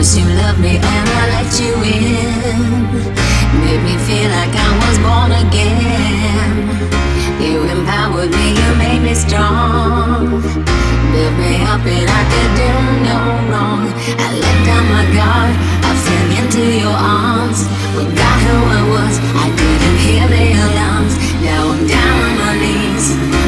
First you loved me and I let you in. Made me feel like I was born again. You empowered me, you made me strong. Built me up and I could do no wrong. I let down my guard, I fell into your arms. Forgot who I was, I couldn't hear the alarms. Now I'm down on my knees.